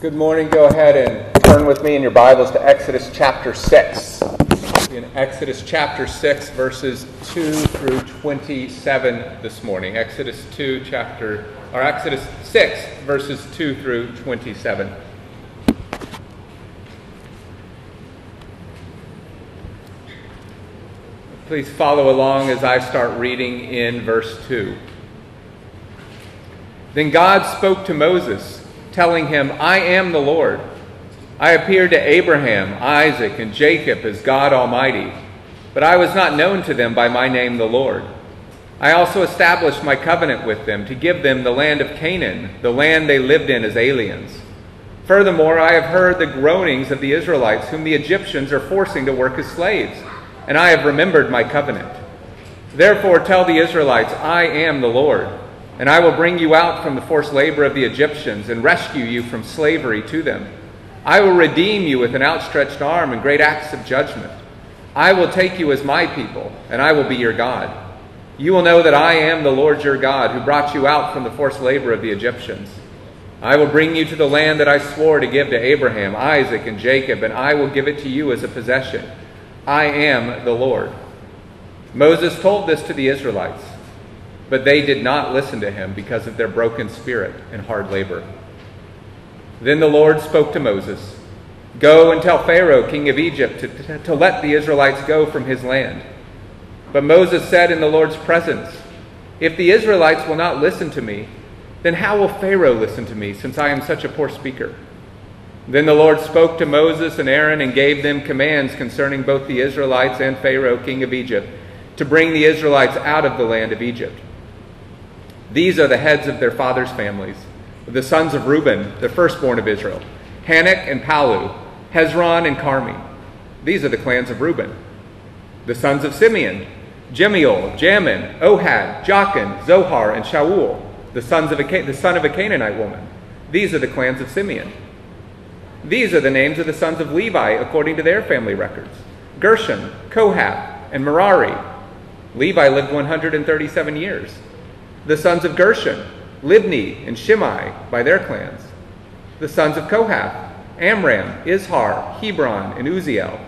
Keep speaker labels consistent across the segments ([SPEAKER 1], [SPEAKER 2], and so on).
[SPEAKER 1] Good morning. Go ahead and turn with me in your Bibles to Exodus chapter 6. In Exodus chapter 6, verses 2 through 27 this morning. Exodus 2, chapter, or Exodus 6, verses 2 through 27. Please follow along as I start reading in verse 2. Then God spoke to Moses, telling him, I am the Lord. I appeared to Abraham, Isaac, and Jacob as God Almighty, but I was not known to them by my name, the Lord. I also established my covenant with them to give them the land of Canaan, the land they lived in as aliens. Furthermore, I have heard the groanings of the Israelites, whom the Egyptians are forcing to work as slaves, and I have remembered my covenant. Therefore, tell the Israelites, I am the Lord. And I will bring you out from the forced labor of the Egyptians and rescue you from slavery to them. I will redeem you with an outstretched arm and great acts of judgment. I will take you as my people, and I will be your God. You will know that I am the Lord your God, who brought you out from the forced labor of the Egyptians. I will bring you to the land that I swore to give to Abraham, Isaac, and Jacob, and I will give it to you as a possession. I am the Lord. Moses told this to the Israelites. But they did not listen to him because of their broken spirit and hard labor. Then the Lord spoke to Moses Go and tell Pharaoh, king of Egypt, to, to, to, let the Israelites go from his land. But Moses said in the Lord's presence, If the Israelites will not listen to me, then how will Pharaoh listen to me, since I am such a poor speaker? Then the Lord spoke to Moses and Aaron and gave them commands concerning both the Israelites and Pharaoh, king of Egypt, to bring the Israelites out of the land of Egypt. These are the heads of their fathers' families. The sons of Reuben, the firstborn of Israel, Hanoch and Palu, Hezron and Carmi. These are the clans of Reuben. The sons of Simeon, Jemuel, Jamin, Ohad, Jachin, Zohar, and Shaul, the sons of a, the son of a Canaanite woman. These are the clans of Simeon. These are the names of the sons of Levi according to their family records Gershon, Kohath, and Merari. Levi lived 137 years the sons of Gershon, Libni and Shimei by their clans. The sons of Kohath, Amram, Izhar, Hebron, and Uzziel.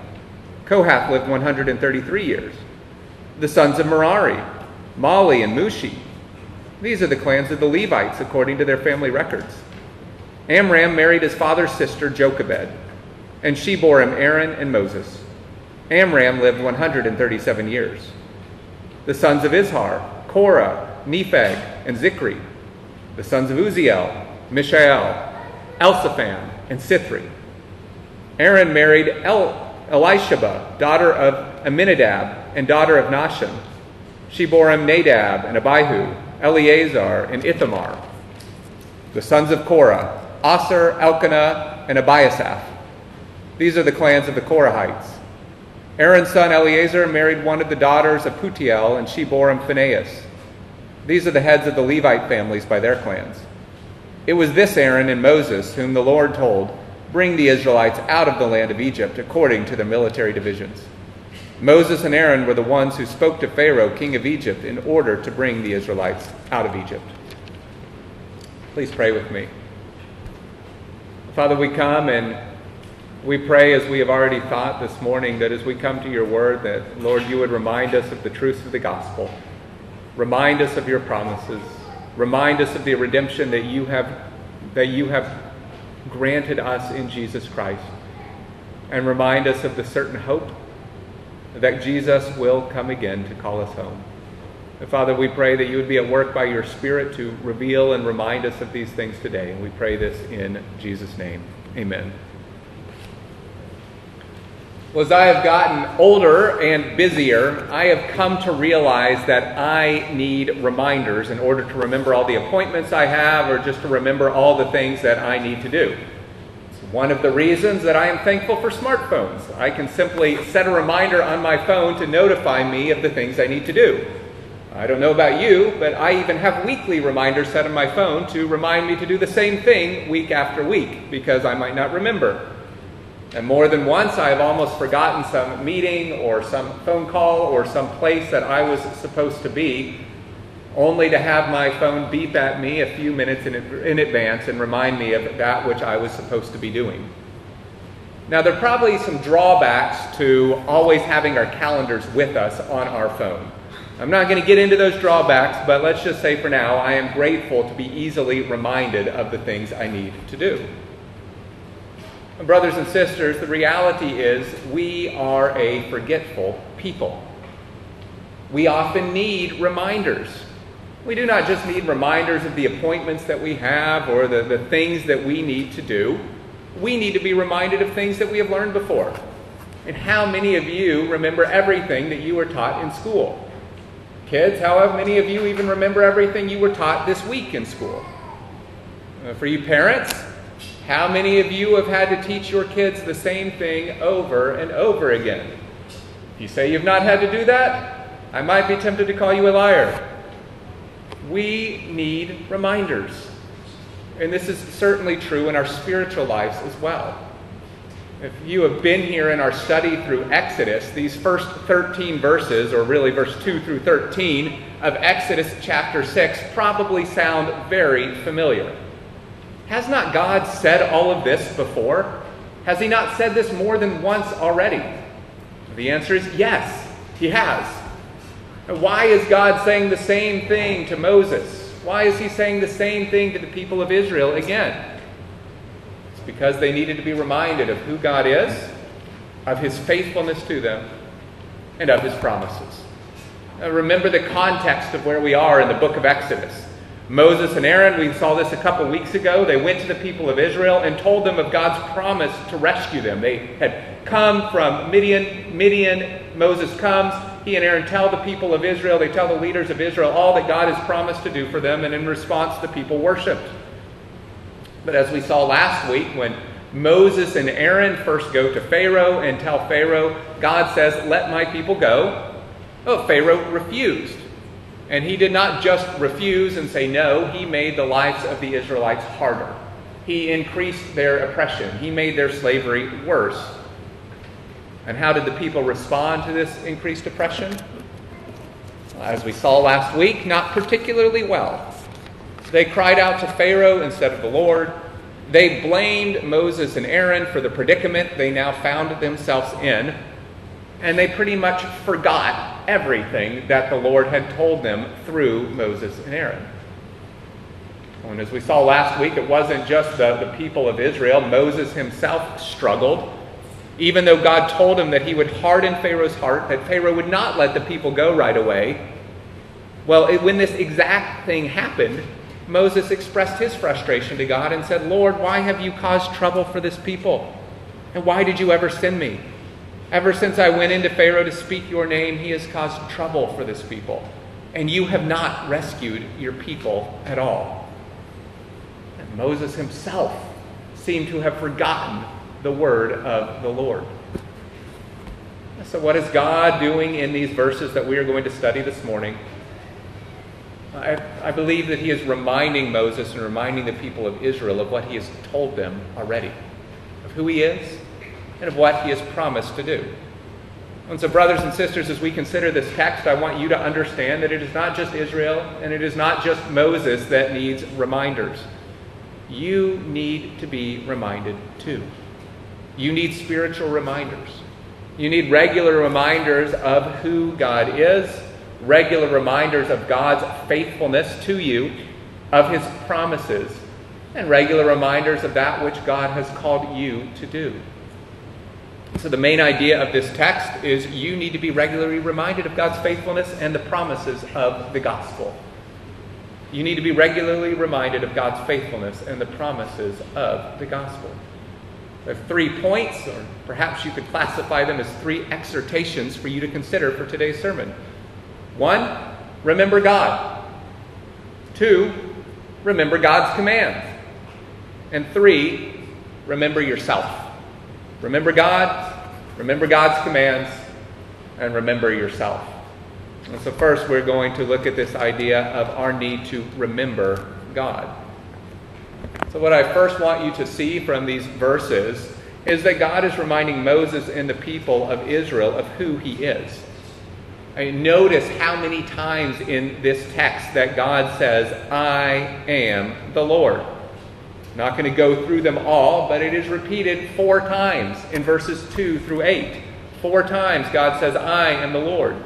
[SPEAKER 1] Kohath lived 133 years. The sons of Merari, Mahli, and Mushi. These are the clans of the Levites according to their family records. Amram married his father's sister Jochebed, and she bore him Aaron and Moses. Amram lived 137 years. The sons of Izhar, Korah, Nepheg, and Zichri, the sons of Uzziel, Mishael, Elzaphan, and Sithri. Aaron married El- Elisheba, daughter of Amminadab and daughter of Nahshon. She bore him Nadab and Abihu, Eleazar, and Ithamar. The sons of Korah, Assir, Elkanah, and Abiasaph. These are the clans of the Korahites. Aaron's son Eleazar married one of the daughters of Putiel, and she bore him Phinehas. These are the heads of the Levite families by their clans. It was this Aaron and Moses whom the Lord told, Bring the Israelites out of the land of Egypt according to their military divisions. Moses and Aaron were the ones who spoke to Pharaoh, king of Egypt, in order to bring the Israelites out of Egypt. Please pray with me. Father, we come and we pray, as we have already thought this morning, that as we come to your word, that, Lord, you would remind us of the truths of the gospel Remind us of your promises. Remind us of the redemption that you have, that you have granted us in Jesus Christ. And remind us of the certain hope that Jesus will come again to call us home. Father, we pray that you would be at work by your Spirit to reveal and remind us of these things today. And we pray this in Jesus' name. Amen. Well, as I have gotten older and busier, I have come to realize that I need reminders in order to remember all the appointments I have or just to remember all the things that I need to do. It's one of the reasons that I am thankful for smartphones. I can simply set a reminder on my phone to notify me of the things I need to do. I don't know about you, but I even have weekly reminders set on my phone to remind me to do the same thing week after week because I might not remember. And more than once, I have almost forgotten some meeting or some phone call or some place that I was supposed to be, only to have my phone beep at me a few minutes in, in advance and remind me of that which I was supposed to be doing. Now, there are probably some drawbacks to always having our calendars with us on our phone. I'm not going to get into those drawbacks, but let's just say for now, I am grateful to be easily reminded of the things I need to do. Brothers and sisters, the reality is we are a forgetful people. We often need reminders. We do not just need reminders of the appointments that we have or the, the things that we need to do we need to be reminded of things that we have learned before. And how many of you remember everything that you were taught in school? Kids, how many of you even remember everything you were taught this week in school? Uh, for you parents, how many of you have had to teach your kids the same thing over and over again? If you say you've not had to do that, I might be tempted to call you a liar. We need reminders. And this is certainly true in our spiritual lives as well. If you have been here in our study through Exodus, these first 13 verses, or really verse 2 through 13 of Exodus chapter 6, probably sound very familiar. Has not God said all of this before? Has He not said this more than once already? The answer is yes, He has. why is God saying the same thing to Moses? Why is he saying the same thing to the people of Israel again? It's because they needed to be reminded of who God is, of his faithfulness to them, and of his promises. Remember the context of where we are in the book of Exodus. Moses and Aaron, we saw this a couple weeks ago, they went to the people of Israel and told them of God's promise to rescue them. They had come from Midian. Midian, Moses comes, he and Aaron tell the people of Israel, they tell the leaders of Israel all that God has promised to do for them, and in response, the people worshiped. But as we saw last week, when Moses and Aaron first go to Pharaoh and tell Pharaoh, God says, Let my people go. Oh, Pharaoh refused. And he did not just refuse and say no, he made the lives of the Israelites harder. He increased their oppression, he made their slavery worse. And how did the people respond to this increased oppression? As we saw last week, not particularly well. They cried out to Pharaoh instead of the Lord. They blamed Moses and Aaron for the predicament they now found themselves in. And they pretty much forgot everything that the Lord had told them through Moses and Aaron. And as we saw last week, it wasn't just the, the people of Israel. Moses himself struggled even though God told him that he would harden Pharaoh's heart, that Pharaoh would not let the people go right away. Well, it, when this exact thing happened, Moses expressed his frustration to God and said, Lord, why have you caused trouble for this people? And why did you ever send me? Ever since I went into Pharaoh to speak your name, he has caused trouble for this people. And you have not rescued your people at all. And Moses himself seemed to have forgotten the word of the Lord. So, what is God doing in these verses that we are going to study this morning? I, I, believe that he is reminding Moses and reminding the people of Israel of what he has told them already, of who he is and of what he has promised to do. And so, brothers and sisters, as we consider this text, I want you to understand that it is not just Israel and it is not just Moses that needs reminders. You need to be reminded too. You need spiritual reminders. You need regular reminders of who God is, regular reminders of God's faithfulness to you, of his promises, and regular reminders of that which God has called you to do. So, the main idea of this text is you need to be regularly reminded of God's faithfulness and the promises of the gospel. You need to be regularly reminded of God's faithfulness and the promises of the gospel. There are three points, or perhaps you could classify them as three exhortations for you to consider for today's sermon. One, remember God. Two, remember God's commands. And three, remember yourself. Remember God, remember God's commands, and remember yourself. And so, first, we're going to look at this idea of our need to remember God. So, what I first want you to see from these verses is that God is reminding Moses and the people of Israel of who he is. I mean, notice how many times in this text that God says, I am the Lord. Not going to go through them all, but it is repeated four times in verses 2 through 8. Four times God says, I am the Lord.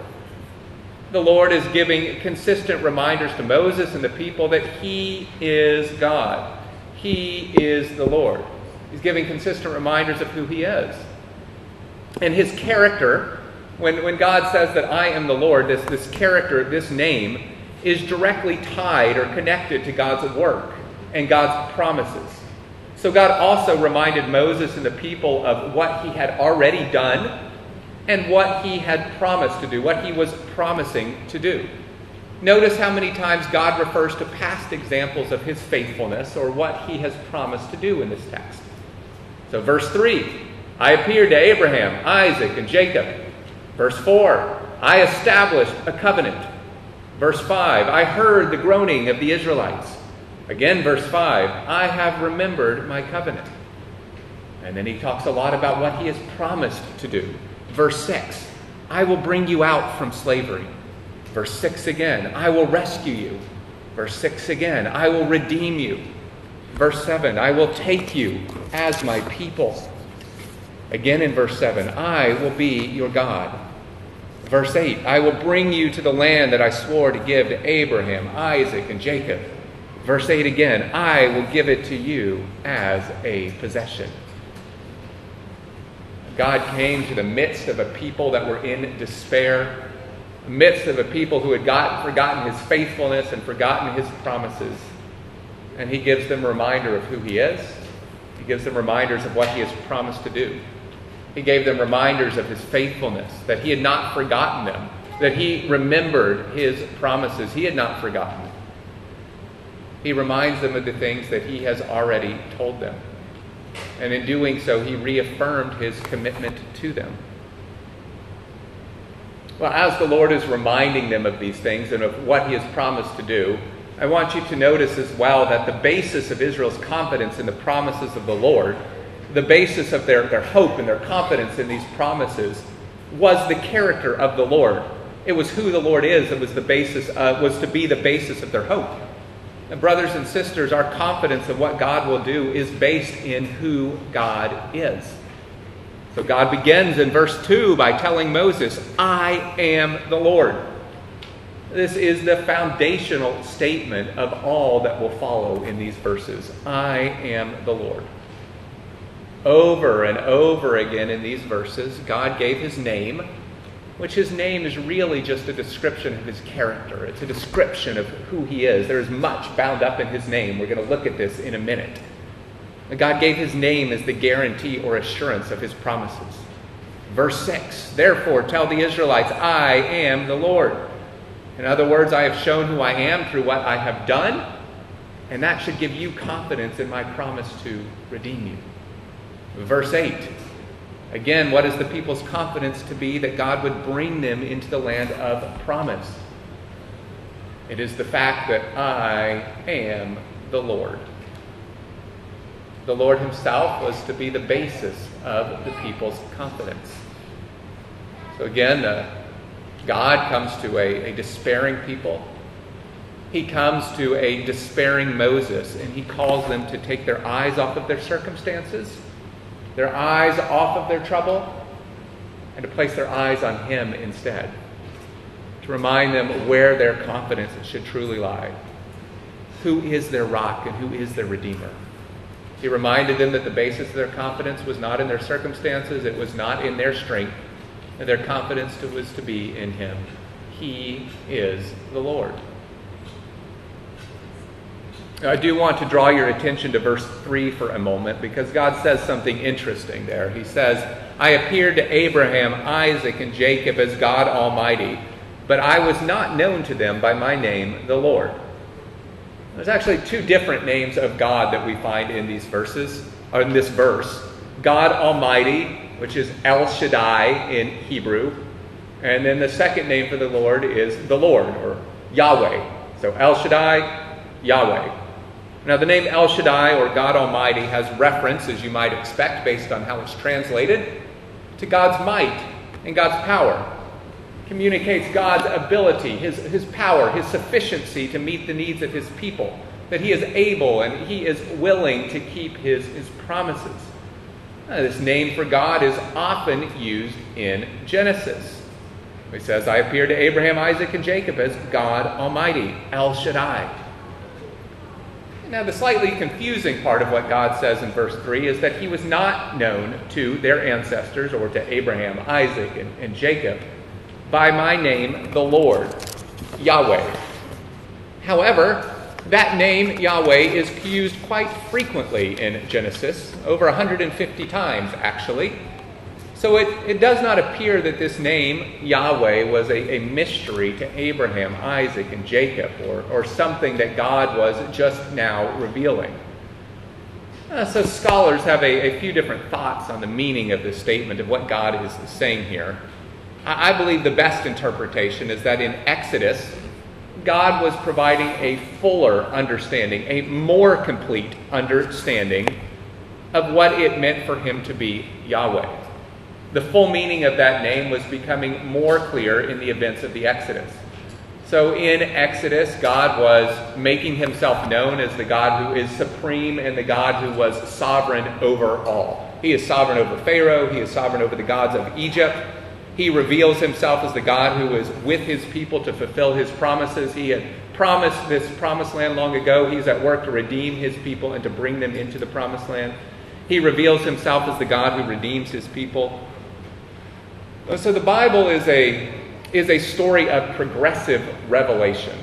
[SPEAKER 1] The Lord is giving consistent reminders to Moses and the people that He is God. He is the Lord. He's giving consistent reminders of who He is. And His character when, when God says that I am the Lord, this, this character, this name, is directly tied or connected to God's work and God's promises. So God also reminded Moses and the people of what he had already done and what he had promised to do, what he was promising to do. Notice how many times God refers to past examples of his faithfulness or what he has promised to do in this text. So, verse 3 I appeared to Abraham, Isaac, and Jacob Verse 4 I established a covenant. Verse 5 I heard the groaning of the Israelites. Again, verse 5 I have remembered my covenant. And then he talks a lot about what he has promised to do. Verse 6 I will bring you out from slavery. Verse 6 again I will rescue you. Verse 6 again I will redeem you. Verse 7 I will take you as my people. Again in verse 7, I will be your God. Verse 8, I will bring you to the land that I swore to give to Abraham, Isaac, and Jacob. Verse 8 again, I will give it to you as a possession. God came to the midst of a people that were in despair, midst of a people who had got, forgotten his faithfulness and forgotten his promises. And he gives them a reminder of who he is. He gives them reminders of what he has promised to do. He gave them reminders of his faithfulness, that he had not forgotten them, that he remembered his promises. He had not forgotten. He reminds them of the things that he has already told them. And in doing so, he reaffirmed his commitment to them. Well, as the Lord is reminding them of these things and of what he has promised to do, I want you to notice as well that the basis of Israel's confidence in the promises of the Lord the basis of their, their hope and their confidence in these promises was the character of the Lord. It was who the Lord is. It was the basis, uh, was to be the basis of their hope. Brothers and sisters, our confidence in what God will do is based in who God is. So God begins in verse 2 by telling Moses, I am the Lord. This is the foundational statement of all that will follow in these verses. I am the Lord. Over and over again in these verses, God gave his name, which his name is really just a description of his character. It's a description of who he is. There is much bound up in his name. We're going to look at this in a minute. God gave his name as the guarantee or assurance of his promises. Verse 6 Therefore, tell the Israelites, I am the Lord. In other words, I have shown who I am through what I have done, and that should give you confidence in my promise to redeem you. Verse 8. Again, what is the people's confidence to be that God would bring them into the land of promise? It is the fact that I am the Lord. The Lord Himself was to be the basis of the people's confidence. So again, uh, God comes to a, a despairing people. He comes to a despairing Moses, and he calls them to take their eyes off of their circumstances their eyes off of their trouble and to place their eyes on Him instead. To remind them where their confidence should truly lie. Who is their rock and who is their Redeemer? He reminded them that the basis of their confidence was not in their circumstances, it was not in their strength, and their confidence was to be in Him. He is the Lord. I do want to draw your attention to verse 3 for a moment because God says something interesting there. He says, I appeared to Abraham, Isaac, and Jacob as God Almighty, but I was not known to them by my name, the Lord. There's actually two different names of God that we find in these verses, or in this verse. God Almighty, which is El Shaddai in Hebrew, and then the second name for the Lord is the Lord, or Yahweh. So El Shaddai, Yahweh. Now, the name El Shaddai or God Almighty has reference, as you might expect, based on how it's translated, to God's might and God's power. communicates God's ability, his, his power, his sufficiency to meet the needs of his people, that he is able and he is willing to keep his, his promises. Uh, this name for God is often used in Genesis. He says, I appeared to Abraham, Isaac, and Jacob as God Almighty, El Shaddai. Now, the slightly confusing part of what God says in verse 3 is that he was not known to their ancestors or to Abraham, Isaac, and, and Jacob by my name, the Lord, Yahweh. However, that name, Yahweh, is used quite frequently in Genesis, over 150 times actually. So it, it does not appear that this name, Yahweh, was a, a mystery to Abraham, Isaac, and Jacob, or, or something that God was just now revealing. Uh, so scholars have a, a, few different thoughts on the meaning of this statement, of what God is saying here. I, I believe the best interpretation is that in Exodus, God was providing a fuller understanding, a more complete understanding of what it meant for him to be Yahweh. The full meaning of that name was becoming more clear in the events of the Exodus. So in Exodus, God was making himself known as the God who is supreme and the God who was sovereign over all. He is sovereign over Pharaoh, he is sovereign over the gods of Egypt. He reveals himself as the God who is with his people to fulfill his promises. He had promised this promised land long ago. He's at work to redeem his people and to bring them into the promised land. He reveals himself as the God who redeems his people. So the Bible is a, is a story of progressive revelation.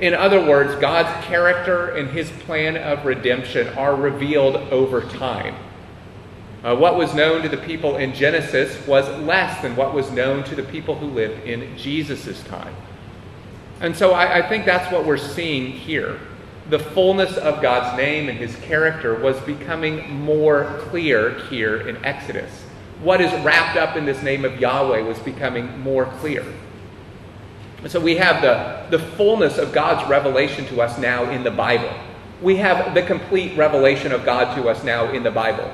[SPEAKER 1] In other words, God's character and his plan of redemption are revealed over time. Uh, what was known to the people in Genesis was less than what was known to the people who lived in Jesus' time. And so I, I think that's what we're seeing here. The fullness of God's name and his character was becoming more clear here in Exodus what is wrapped up in this name of Yahweh was becoming more clear. so we have the, the fullness of God's revelation to us now in the Bible. We have the complete revelation of God to us now in the Bible.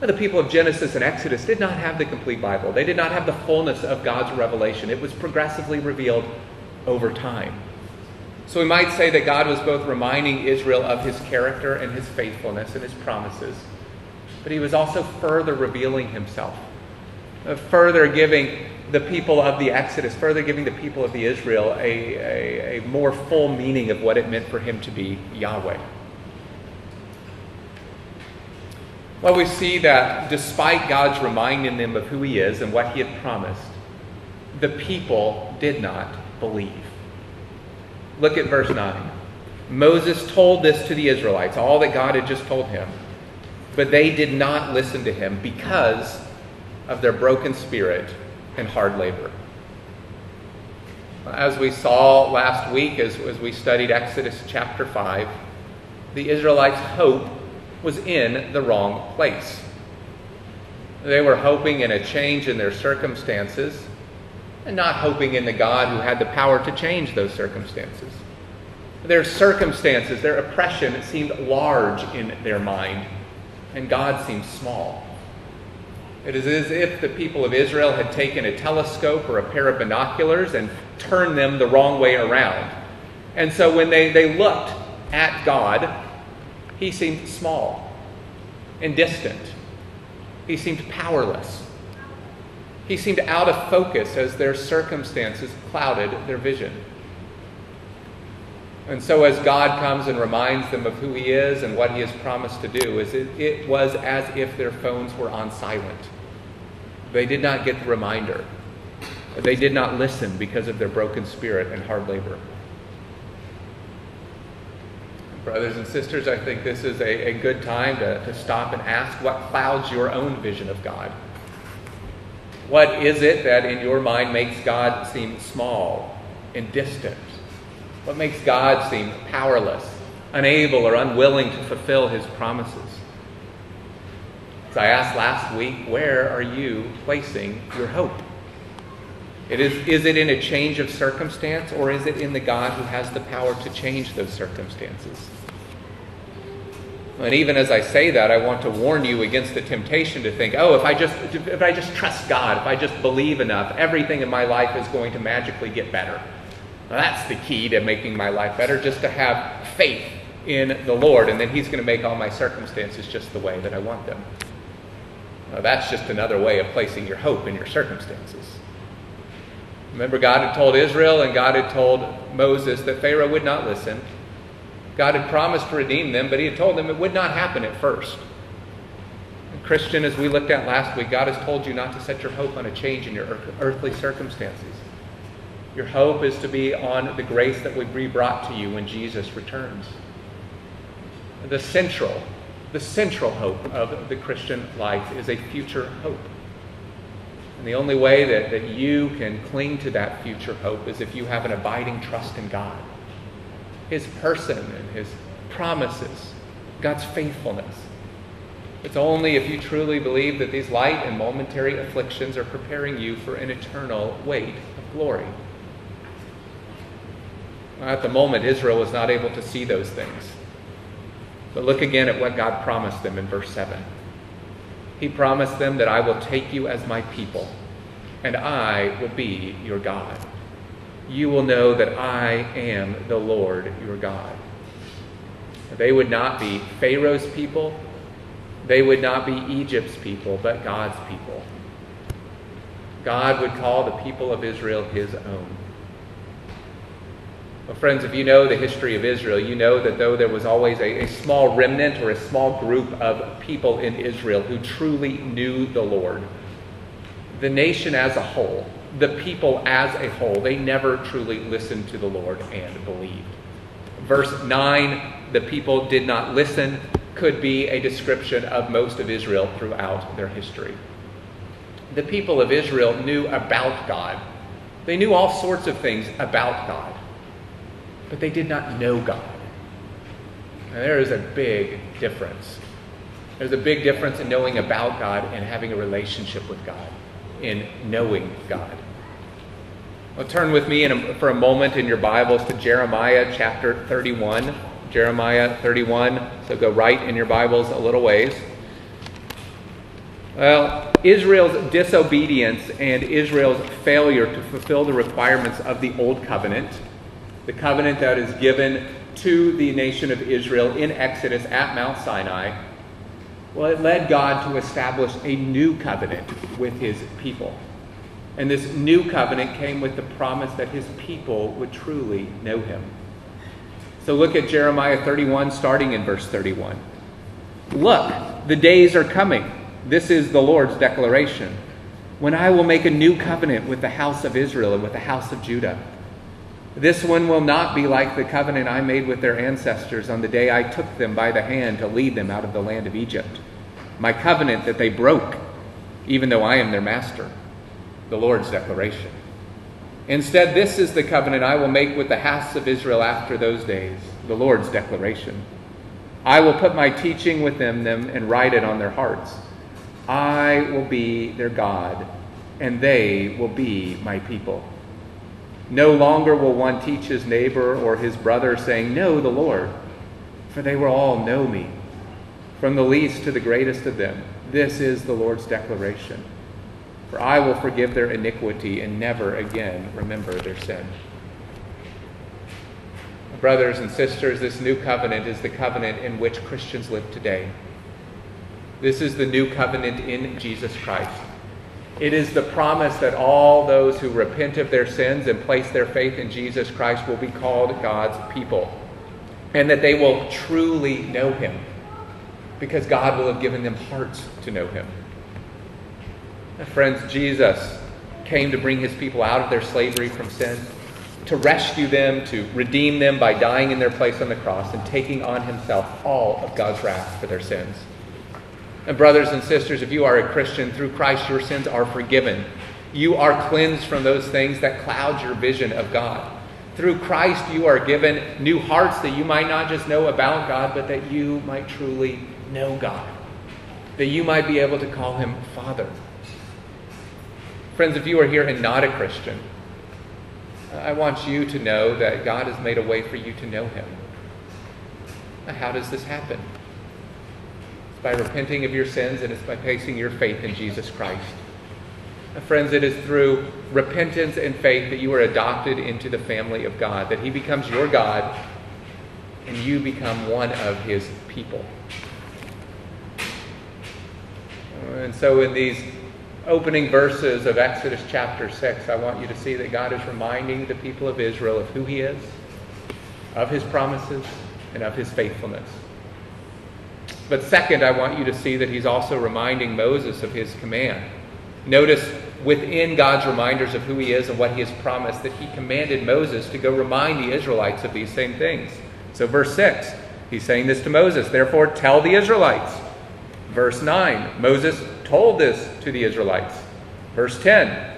[SPEAKER 1] the people of Genesis and Exodus did not have the complete Bible. They did not have the fullness of God's revelation. It was progressively revealed over time. So we might say that God was both reminding Israel of his character and his faithfulness and his promises but he was also further revealing himself, uh, further giving the people of the Exodus, further giving the people of the Israel a, a, a more full meaning of what it meant for him to be Yahweh. Well, we see that despite God's reminding them of who he is and what he had promised, the people did not believe. Look at verse 9. Moses told this to the Israelites, all that God had just told him. But they did not listen to him because of their broken spirit and hard labor. As we saw last week, as, as we studied Exodus chapter 5, the Israelites' hope was in the wrong place. They were hoping in a change in their circumstances and not hoping in the God who had the power to change those circumstances. Their circumstances, their oppression, seemed large in their mind and God seems small. It is as if the people of Israel had taken a telescope or a pair of binoculars and turned them the wrong way around. And so when they, they looked at God, he seemed small and distant. He seemed powerless. He seemed out of focus as their circumstances clouded their vision. And so, as God comes and reminds them of who He is and what He has promised to do, is it, it was as if their phones were on silent. They did not get the reminder. They did not listen because of their broken spirit and hard labor. Brothers and sisters, I think this is a, a good time to, to stop and ask what clouds your own vision of God? What is it that in your mind makes God seem small and distant? What makes God seem powerless, unable, or unwilling to fulfill his promises? As I asked last week, where are you placing your hope? It is, is it in a change of circumstance, or is it in the God who has the power to change those circumstances? And even as I say that, I want to warn you against the temptation to think, oh, if I just if I just trust God, if I just believe enough, everything in my life is going to magically get better. Now, that's the key to making my life better, just to have faith in the Lord, and then He's going to make all my circumstances just the way that I want them. Now, that's just another way of placing your hope in your circumstances. Remember, God had told Israel and God had told Moses that Pharaoh would not listen. God had promised to redeem them, but He had told them it would not happen at first. Christian, as we looked at last week, God has told you not to set your hope on a change in your earthly circumstances. Your hope is to be on the grace that would be brought to you when Jesus returns. The central, the central hope of the Christian life is a future hope. And the only way that, that you can cling to that future hope is if you have an abiding trust in God, His person and His promises, God's faithfulness. It's only if you truly believe that these light and momentary afflictions are preparing you for an eternal weight of glory. At the moment, Israel was not able to see those things. But look again at what God promised them in verse 7. He promised them that I will take you as my people, and I will be your God. You will know that I am the Lord your God. They would not be Pharaoh's people, they would not be Egypt's people, but God's people. God would call the people of Israel his own. Well, friends, if you know the history of Israel, you know that though there was always a, a, small remnant or a small group of people in Israel who truly knew the Lord, the nation as a whole, the people as a whole, they never truly listened to the Lord and believed. Verse 9, the people did not listen, could be a description of most of Israel throughout their history. The people of Israel knew about God, they knew all sorts of things about God but they did not know God. And there is a big difference. There's a big difference in knowing about God and having a relationship with God, in knowing God. Well, turn with me a, for a moment in your Bibles to Jeremiah chapter 31. Jeremiah 31. So go right in your Bibles a little ways. Well, Israel's disobedience and Israel's failure to fulfill the requirements of the Old Covenant the covenant that is given to the nation of Israel in Exodus at Mount Sinai, well, it led God to establish a new covenant with his people. And this new covenant came with the promise that his people would truly know him. So look at Jeremiah 31, starting in verse 31. Look, the days are coming. This is the Lord's declaration. When I will make a new covenant with the house of Israel and with the house of Judah this one will not be like the covenant I made with their ancestors on the day I took them by the hand to lead them out of the land of Egypt. My covenant that they broke, even though I am their master. The Lord's declaration. Instead, this is the covenant I will make with the house of Israel after those days. The Lord's declaration. I will put my teaching within them and write it on their hearts. I will be their God, and they will be my people. No longer will one teach his neighbor or his brother, saying, Know the Lord, for they will all know me, from the least to the greatest of them. This is the Lord's declaration. For I will forgive their iniquity and never again remember their sin. Brothers and sisters, this new covenant is the covenant in which Christians live today. This is the new covenant in Jesus Christ. It is the promise that all those who repent of their sins and place their faith in Jesus Christ will be called God's people, and that they will truly know Him, because God will have given them hearts to know Him. friends, Jesus came to bring His people out of their slavery from sin, to rescue them, to redeem them by dying in their place on the cross and taking on Himself all of God's wrath for their sins. And, brothers and sisters, if you are a Christian, through Christ your sins are forgiven. You are cleansed from those things that cloud your vision of God. Through Christ, you are given new hearts that you might not just know about God, but that you might truly know God. That you might be able to call him Father. Friends, if you are here and not a Christian, I want you to know that God has made a way for you to know him. How does this happen? By repenting of your sins and it's by placing your faith in Jesus Christ. Friends, it is through repentance and faith that you are adopted into the family of God, that He becomes your God and you become one of His people. And so, in these opening verses of Exodus chapter 6, I want you to see that God is reminding the people of Israel of who He is, of His promises, and of His faithfulness. But second, I want you to see that He's also reminding Moses of His command. Notice within God's reminders of who He is and what He has promised that He commanded Moses to go remind the Israelites of these same things. So, verse 6, He's saying this to Moses, therefore tell the Israelites. Verse 9, Moses told this to the Israelites. Verse 10,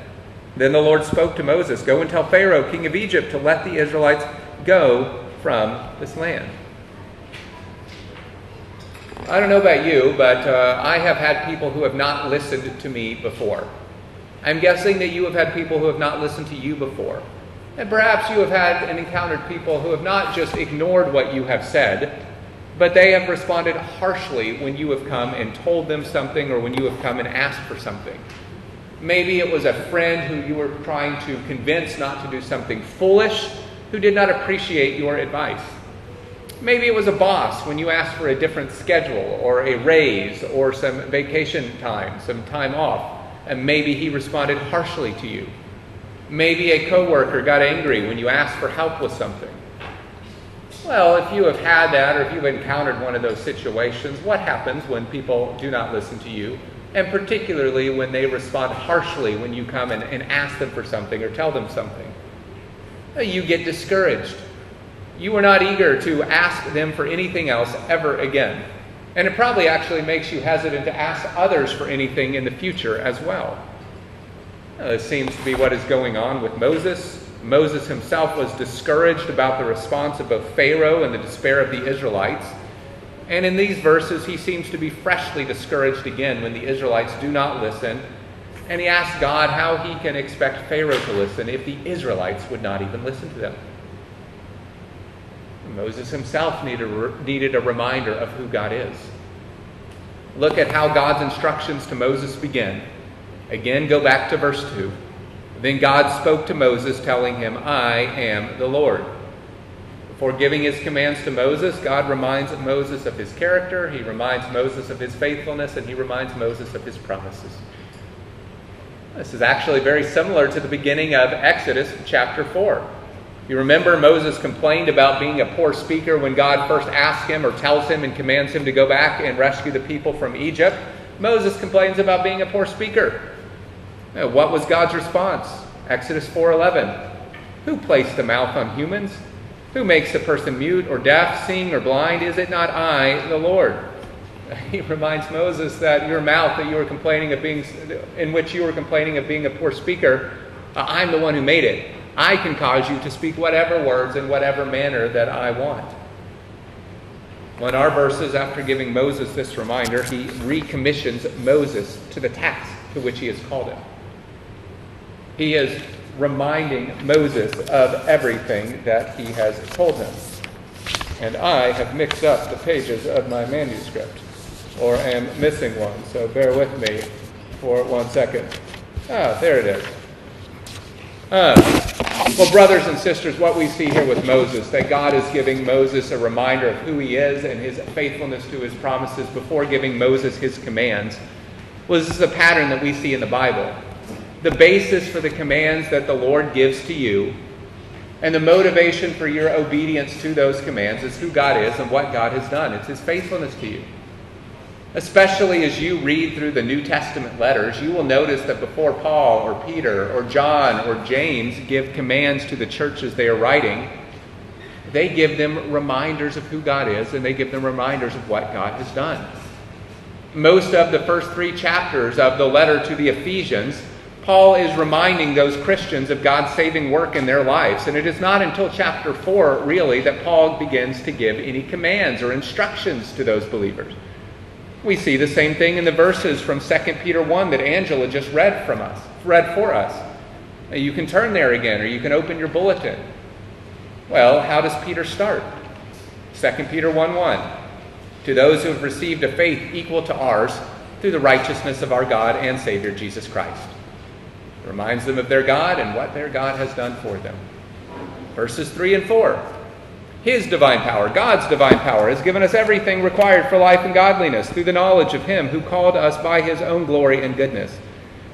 [SPEAKER 1] then the Lord spoke to Moses, Go and tell Pharaoh, king of Egypt, to let the Israelites go from this land. I don't know about you, but uh, I have had people who have not listened to me before. I'm guessing that you have had people who have not listened to you before. And perhaps you have had and encountered people who have not just ignored what you have said, but they have responded harshly when you have come and told them something or when you have come and asked for something. Maybe it was a friend who you were trying to convince not to do something foolish who did not appreciate your advice. Maybe it was a boss when you asked for a different schedule or a raise or some vacation time, some time off, and maybe he responded harshly to you. Maybe a coworker got angry when you asked for help with something. Well, if you have had that or if you've encountered one of those situations, what happens when people do not listen to you? And particularly when they respond harshly when you come and, and ask them for something or tell them something. Uh, you get discouraged. You are not eager to ask them for anything else ever again. And it probably actually makes you hesitant to ask others for anything in the future as well. Uh, this seems to be what is going on with Moses Moses himself was discouraged about the response of both Pharaoh and the despair of the Israelites. And in these verses, he seems to be freshly discouraged again when the Israelites do not listen. And he asks God how he can expect Pharaoh to listen if the Israelites would not even listen to them. Moses himself needed a reminder of who God is. Look at how God's instructions to Moses begin. Again, go back to verse 2. Then God spoke to Moses, telling him, I am the Lord. Before giving his commands to Moses, God reminds Moses of his character, he reminds Moses of his faithfulness, and he reminds Moses of his promises. This is actually very similar to the beginning of Exodus chapter 4. You remember Moses complained about being a poor speaker when God first asks him or tells him and commands him to go back and rescue the people from Egypt. Moses complains about being a poor speaker. What was God's response? Exodus 4:11. Who placed the mouth on humans? Who makes a person mute or deaf, seeing or blind? Is it not I, the Lord? He reminds Moses that your mouth that you were complaining of being in which you were complaining of being a poor speaker, I'm the one who made it. I can cause you to speak whatever words in whatever manner that I want. Well, in our verses, after giving Moses this reminder, he recommissions Moses to the task to which he has called him. He is reminding Moses of everything that he has told him. And I have mixed up the pages of my manuscript, or am missing one, so bear with me for one second. Ah, there it is. Uh, well, brothers and sisters, what we see here with Moses, that God is giving Moses a reminder of who he is and his faithfulness to his promises before giving Moses his commands, was this is a pattern that we see in the Bible the basis for the commands that the Lord gives to you, and the motivation for your obedience to those commands is who God is and what God has done. It's His faithfulness to you. Especially as you read through the New Testament letters, you will notice that before Paul or Peter or John or James give commands to the churches they are writing, they give them reminders of who God is and they give them reminders of what God has done. Most of the first three chapters of the letter to the Ephesians Paul is reminding those Christians of God's saving work in their lives. And it is not until chapter 4, really, that Paul begins to give any commands or instructions to those believers. We see the same thing in the verses from 2 Peter 1 that Angela just read from us, read for us. You can turn there again, or you can open your bulletin. Well, how does Peter start? 2 Peter 1 1. to those who have received a faith equal to ours through the righteousness of our God and Savior Jesus Christ. It reminds them of their God and what their God has done for them. Verses 3 and 4. His divine power, God's divine power, has given us everything required for life and godliness through the knowledge of Him who called us by His own glory and goodness.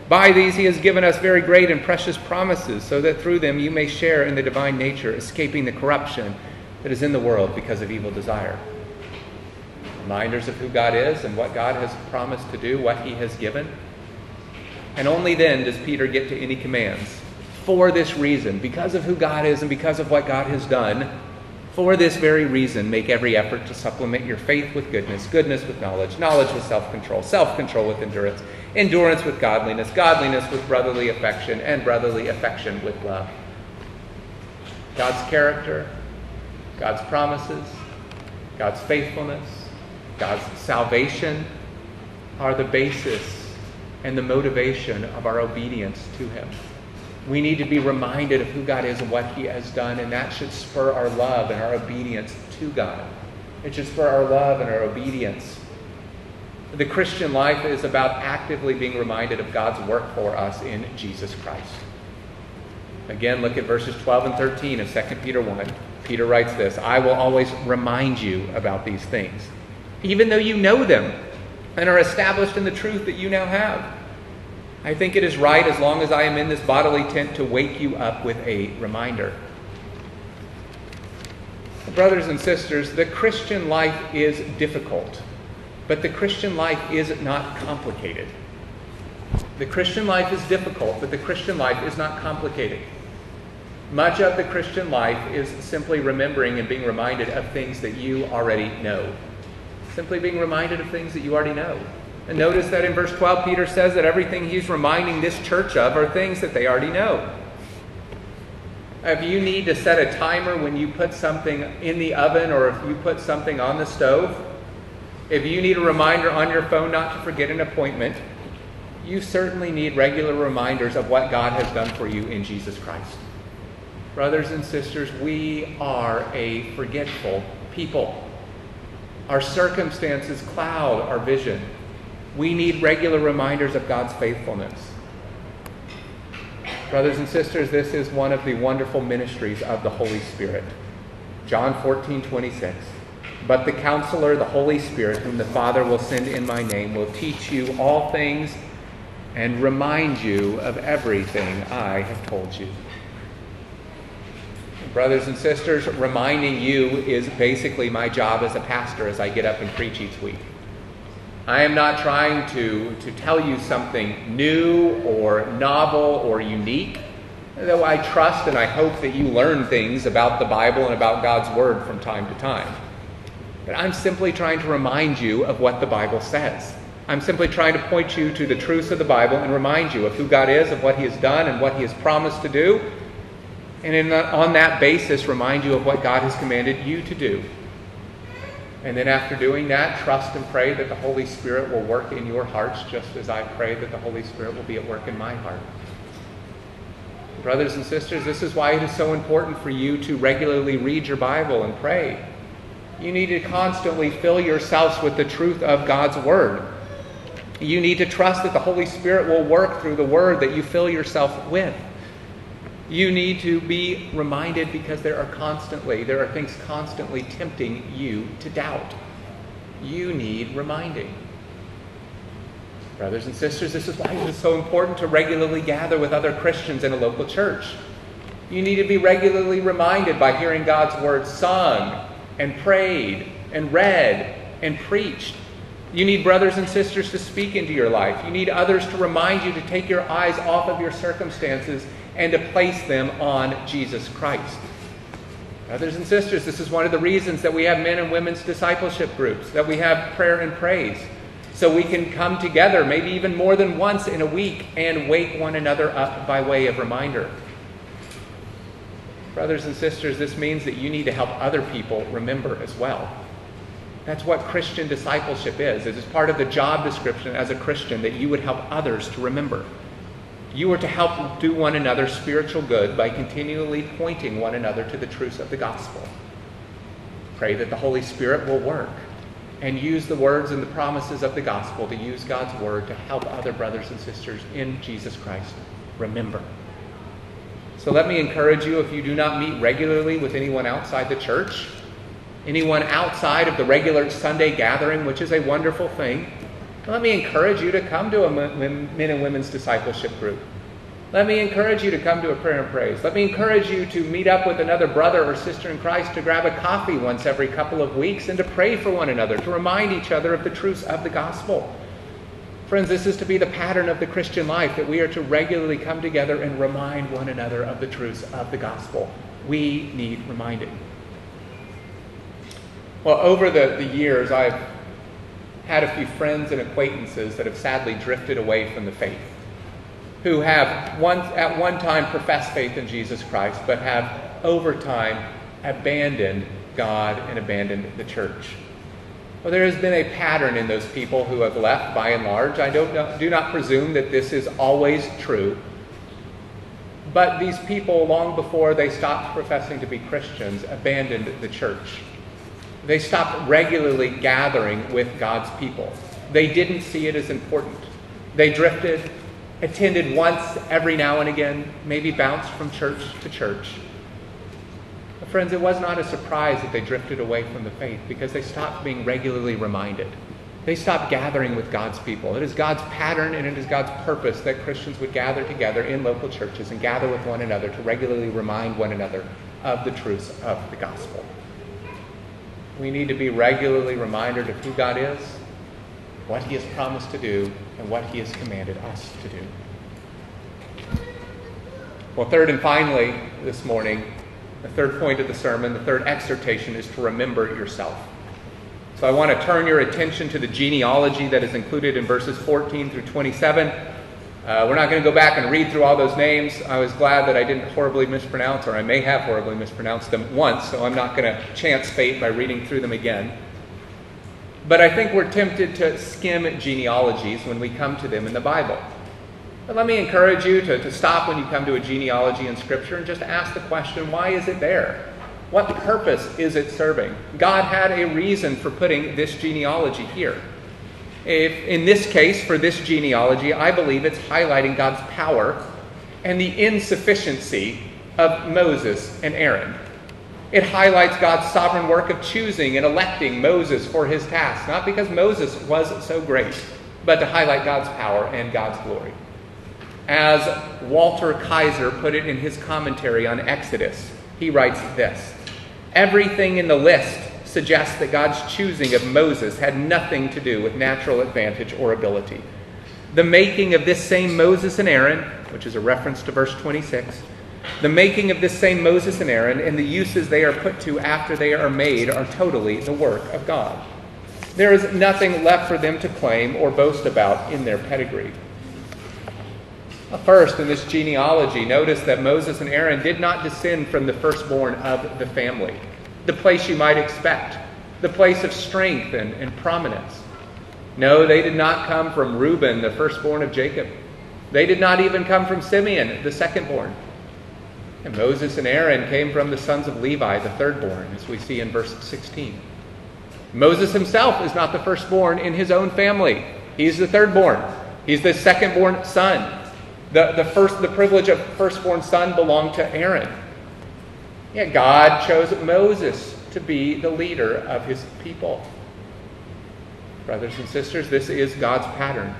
[SPEAKER 1] By these He has given us very great and precious promises, so that through them you may share in the divine nature, escaping the corruption that is in the world because of evil desire. Reminders of who God is and what God has promised to do, what He has given. And only then does Peter get to any commands. For this reason, because of who God is and because of what God has done, for this very reason, make every effort to supplement your faith with goodness, goodness with knowledge, knowledge with self control, self control with endurance, endurance with godliness, godliness with brotherly affection, and brotherly affection with love. God's character, God's promises, God's faithfulness, God's salvation are the basis and the motivation of our obedience to Him. We need to be reminded of who God is and what He has done, and that should spur our love and our obedience to God. It should spur our love and our obedience. The Christian life is about actively being reminded of God's work for us in Jesus Christ. Again, look at verses 12 and 13 of 2 Peter 1. Peter writes this I will always remind you about these things, even though you know them and are established in the truth that you now have. I think it is right, as long as I am in this bodily tent, to wake you up with a reminder. Brothers and sisters, the Christian life is difficult, but the Christian life is not complicated. The Christian life is difficult, but the Christian life is not complicated. Much of the Christian life is simply remembering and being reminded of things that you already know. Simply being reminded of things that you already know. And notice that in verse 12, Peter says that everything he's reminding this church of are things that they already know. If you need to set a timer when you put something in the oven or if you put something on the stove, if you need a reminder on your phone not to forget an appointment, you certainly need regular reminders of what God has done for you in Jesus Christ. Brothers and sisters, we are a forgetful people. Our circumstances cloud our vision. We need regular reminders of God's faithfulness. Brothers and sisters, this is one of the wonderful ministries of the Holy Spirit. John 14, 26. But the counselor, the Holy Spirit, whom the Father will send in my name, will teach you all things and remind you of everything I have told you. Brothers and sisters, reminding you is basically my job as a pastor as I get up and preach each week. I am not trying to, to tell you something new or novel or unique, though I trust and I hope that you learn things about the Bible and about God's Word from time to time. But I'm simply trying to remind you of what the Bible says. I'm simply trying to point you to the truths of the Bible and remind you of who God is, of what He has done, and what He has promised to do. And the, on that basis, remind you of what God has commanded you to do and then after doing that, trust and pray that the Holy Spirit will work in your hearts just as I pray that the Holy Spirit will be at work in my heart. Brothers and sisters, this is why it is so important for you to regularly read your Bible and pray. You need to constantly fill yourselves with the truth of God's Word. You need to trust that the Holy Spirit will work through the Word that you fill yourself with. You need to be reminded because there are constantly, there are things constantly tempting you to doubt. You need reminding. Brothers and sisters, this is why it is so important to regularly gather with other Christians in a local church. You need to be regularly reminded by hearing God's word sung and prayed and read and preached. You need brothers and sisters to speak into your life. You need others to remind you to take your eyes off of your circumstances and to place them on Jesus Christ. Brothers and sisters, this is one of the reasons that we have men and women's discipleship groups, that we have prayer and praise, so we can come together, maybe even more than once in a week, and wake one another up by way of reminder. Brothers and sisters, this means that you need to help other people remember as well. That's what Christian discipleship is. It is part of the job description as a Christian that you would help others to remember. You are to help do one another spiritual good by continually pointing one another to the truths of the gospel. Pray that the Holy Spirit will work and use the words and the promises of the gospel to use God's word to help other brothers and sisters in Jesus Christ remember. So let me encourage you if you do not meet regularly with anyone outside the church, anyone outside of the regular Sunday gathering, which is a wonderful thing, let me encourage you to come to a men and women's discipleship group. Let me encourage you to come to a prayer and praise. Let me encourage you to meet up with another brother or sister in Christ to grab a coffee once every couple of weeks and to pray for one another, to remind each other of the truths of the gospel. Friends, this is to be the pattern of the Christian life that we are to regularly come together and remind one another of the truths of the gospel. We need reminding. Well, over the, the years, I've had a few friends and acquaintances that have sadly drifted away from the faith who have one, at one time professed faith in Jesus Christ, but have over time abandoned God and abandoned the church. Well, there has been a pattern in those people who have left by and large. I don't know, do not presume that this is always true. But these people, long before they stopped professing to be Christians, abandoned the church. They stopped regularly gathering with God's people. They didn't see it as important. They drifted, attended once every now and again, maybe bounced from church to church. But friends, it was not a surprise that they drifted away from the faith because they stopped being regularly reminded. They stopped gathering with God's people. It is God's pattern and it is God's purpose that Christians would gather together in local churches and gather with one another to regularly remind one another of the truths of the gospel. We need to be regularly reminded of who God is, what He has promised to do, and what He has commanded us to do. Well, third and finally, this morning, the third point of the sermon, the third exhortation is to remember yourself. So I want to turn your attention to the genealogy that is included in verses 14 through 27. Uh, we're not going to go back and read through all those names. I was glad that I didn't horribly mispronounce, or I may have horribly mispronounced them once, so I'm not going to chance fate by reading through them again. But I think we're tempted to skim genealogies when we come to them in the Bible. But let me encourage you to, to stop when you come to a genealogy in Scripture and just ask the question why is it there? What purpose is it serving? God had a reason for putting this genealogy here. If, in this case, for this genealogy, I believe it's highlighting God's power and the insufficiency of Moses and Aaron. It highlights God's sovereign work of choosing and electing Moses for his task, not because Moses was so great, but to highlight God's power and God's glory. As Walter Kaiser put it in his commentary on Exodus, he writes this Everything in the list suggests that God's choosing of Moses had nothing to do with natural advantage or ability. The making of this same Moses and Aaron, which is a reference to verse 26, the making of this same Moses and Aaron and the uses they are put to after they are made are totally the work of God. There is nothing left for them to claim or boast about in their pedigree. First, in this genealogy, notice that Moses and Aaron did not descend from the firstborn of the family, the place you might expect, the place of strength and, and prominence. No, they did not come from Reuben, the firstborn of Jacob. They did not even come from Simeon, the secondborn. And Moses and Aaron came from the sons of Levi, the thirdborn, as we see in verse 16. Moses himself is not the firstborn in his own family. He's the thirdborn. He's the secondborn son. The, the, first, the privilege of firstborn son belonged to Aaron. Yet God chose Moses to be the leader of his people. Brothers and sisters, this is God's pattern.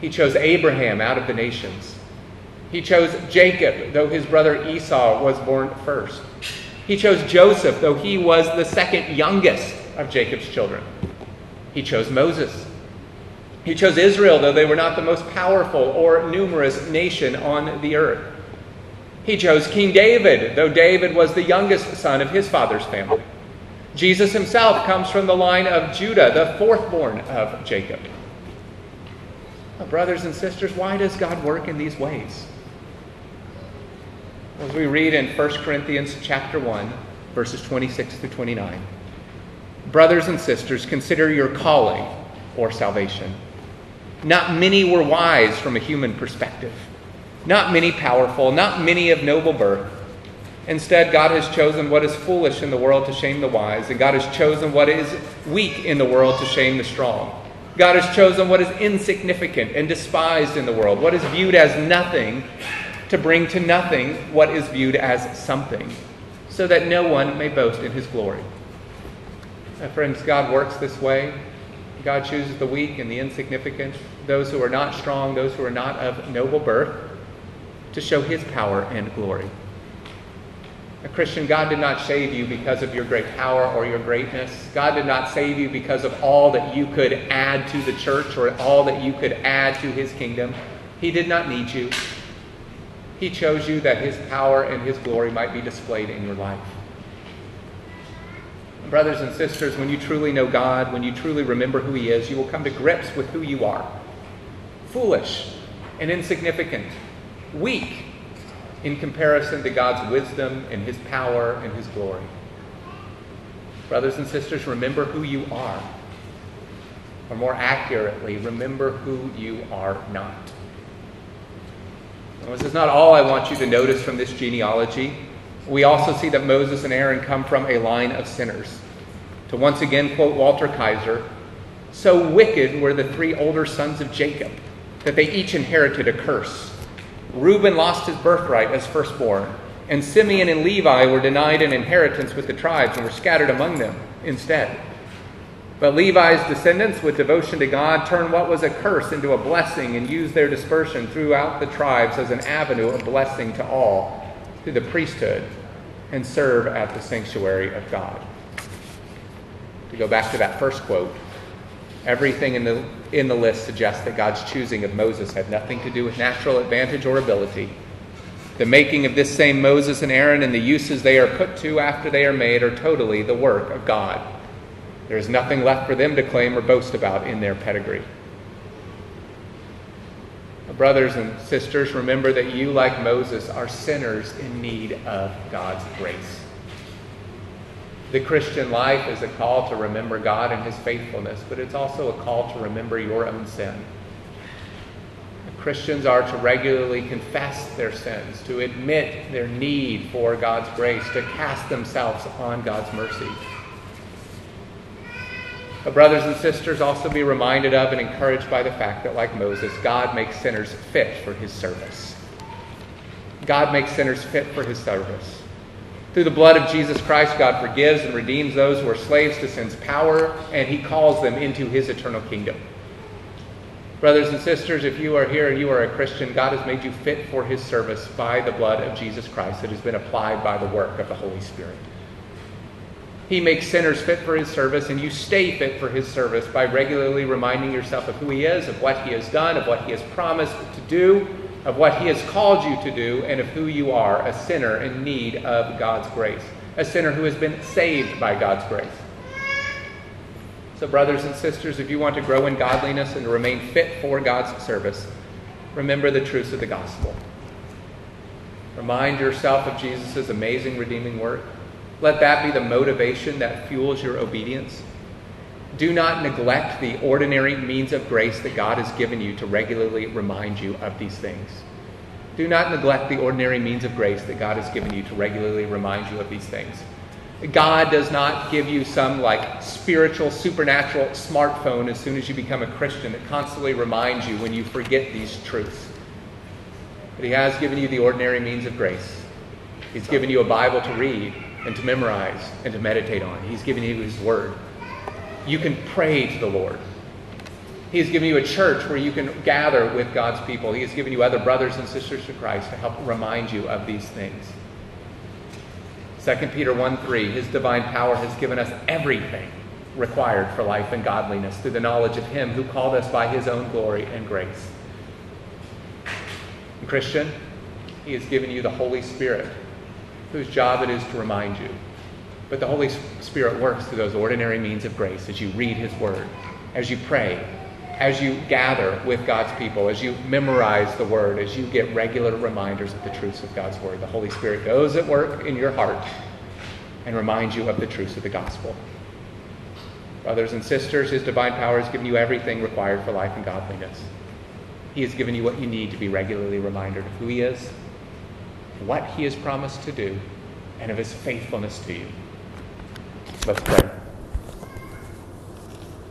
[SPEAKER 1] He chose Abraham out of the nations. He chose Jacob, though his brother Esau was born first. He chose Joseph, though he was the second youngest of Jacob's children. He chose Moses. He chose Israel, though they were not the most powerful or numerous nation on the earth. He chose King David, though David was the youngest son of his father's family. Jesus himself comes from the line of Judah, the fourthborn of Jacob. brothers and sisters, why does God work in these ways? as we read in 1 Corinthians chapter 1, verses 26 to 29. Brothers and sisters, consider your calling or salvation. Not many were wise from a human perspective, not many powerful, not many of noble birth, Instead, God has chosen what is foolish in the world to shame the wise, and God has chosen what is weak in the world to shame the strong. God has chosen what is insignificant and despised in the world, what is viewed as nothing, to bring to nothing what is viewed as something, so that no one may boast in his glory. Friends, God works this way. God chooses the weak and the insignificant, those who are not strong, those who are not of noble birth, to show his power and glory. A Christian, God did not save you because of your great power or your greatness. God did not save you because of all that you could add to the church or all that you could add to his kingdom. He did not need you. He chose you that his power and his glory might be displayed in your life. Brothers and sisters, when you truly know God, when you truly remember who he is, you will come to grips with who you are foolish and insignificant, weak in comparison to God's wisdom and his power and his glory. Brothers and sisters, remember who you are. Or more accurately, remember who you are not. Well, this is not all I want you to notice from this genealogy. We also see that Moses and Aaron come from a line of sinners. To once again quote Walter Kaiser, so wicked were the three older sons of Jacob that they each inherited a curse. Reuben lost his birthright as firstborn, and Simeon and Levi were denied an inheritance with the tribes and were scattered among them instead. But Levi's descendants, with devotion to God, turned what was a curse into a blessing and used their dispersion throughout the tribes as an avenue of blessing to all through the priesthood and serve at the sanctuary of God. To go back to that first quote, everything in the in the list suggests that God's choosing of Moses had nothing to do with natural advantage or ability. The making of this same Moses and Aaron and the uses they are put to after they are made are totally the work of God. There is nothing left for them to claim or boast about in their pedigree. Brothers and sisters, remember that you, like Moses, are sinners in need of God's grace. The Christian life is a call to remember God and his faithfulness, but it's also a call to remember your own sin. Christians are to regularly confess their sins, to admit their need for God's grace, to cast themselves upon God's mercy. But brothers and sisters, also be reminded of and encouraged by the fact that, like Moses, God makes sinners fit for his service. God makes sinners fit for his service. Through the blood of Jesus Christ, God forgives and redeems those who are slaves to sin's power, and he calls them into his eternal kingdom. Brothers and sisters, if you are here and you are a Christian, God has made you fit for his service by the blood of Jesus Christ that has been applied by the work of the Holy Spirit. He makes sinners fit for his service, and you stay fit for his service by regularly reminding yourself of who he is, of what he has done, of what he has promised to do, of what He has called you to do and of who you are a sinner in need of God's grace, a sinner who has been saved by God's grace. So, brothers and sisters, if you want to grow in godliness and to remain fit for God's service, remember the truths of the gospel. Remind yourself of Jesus' amazing redeeming work. Let that be the motivation that fuels your obedience. Do not neglect the ordinary means of grace that God has given you to regularly remind you of these things. Do not neglect the ordinary means of grace that God has given you to regularly remind you of these things. God does not give you some like spiritual, supernatural smartphone as soon as you become a Christian that constantly reminds you when you forget these truths. But He has given you the ordinary means of grace. He's given you a Bible to read and to memorize and to meditate on. He's given you His Word you can pray to the Lord. He has given you a church where you can gather with God's people. He has given you other brothers and sisters in Christ to help remind you of these things. 2 Peter 1 3, His divine power has given us everything required for life and godliness through the knowledge of Him who called us by His own glory and grace. And Christian, He has given you the Holy Spirit, whose job it is to remind you but the Holy Spirit works through those ordinary means of grace as you read His Word, as you pray, as you gather with God's people, as you memorize the Word, as you get regular reminders of the truths of God's Word. The Holy Spirit goes at work in your heart and reminds you of the truths of the gospel. Brothers and sisters, His divine power has given you everything required for life and godliness. He has given you what you need to be regularly reminded of who He is, what He has promised to do, and of his faithfulness to you. Let's pray.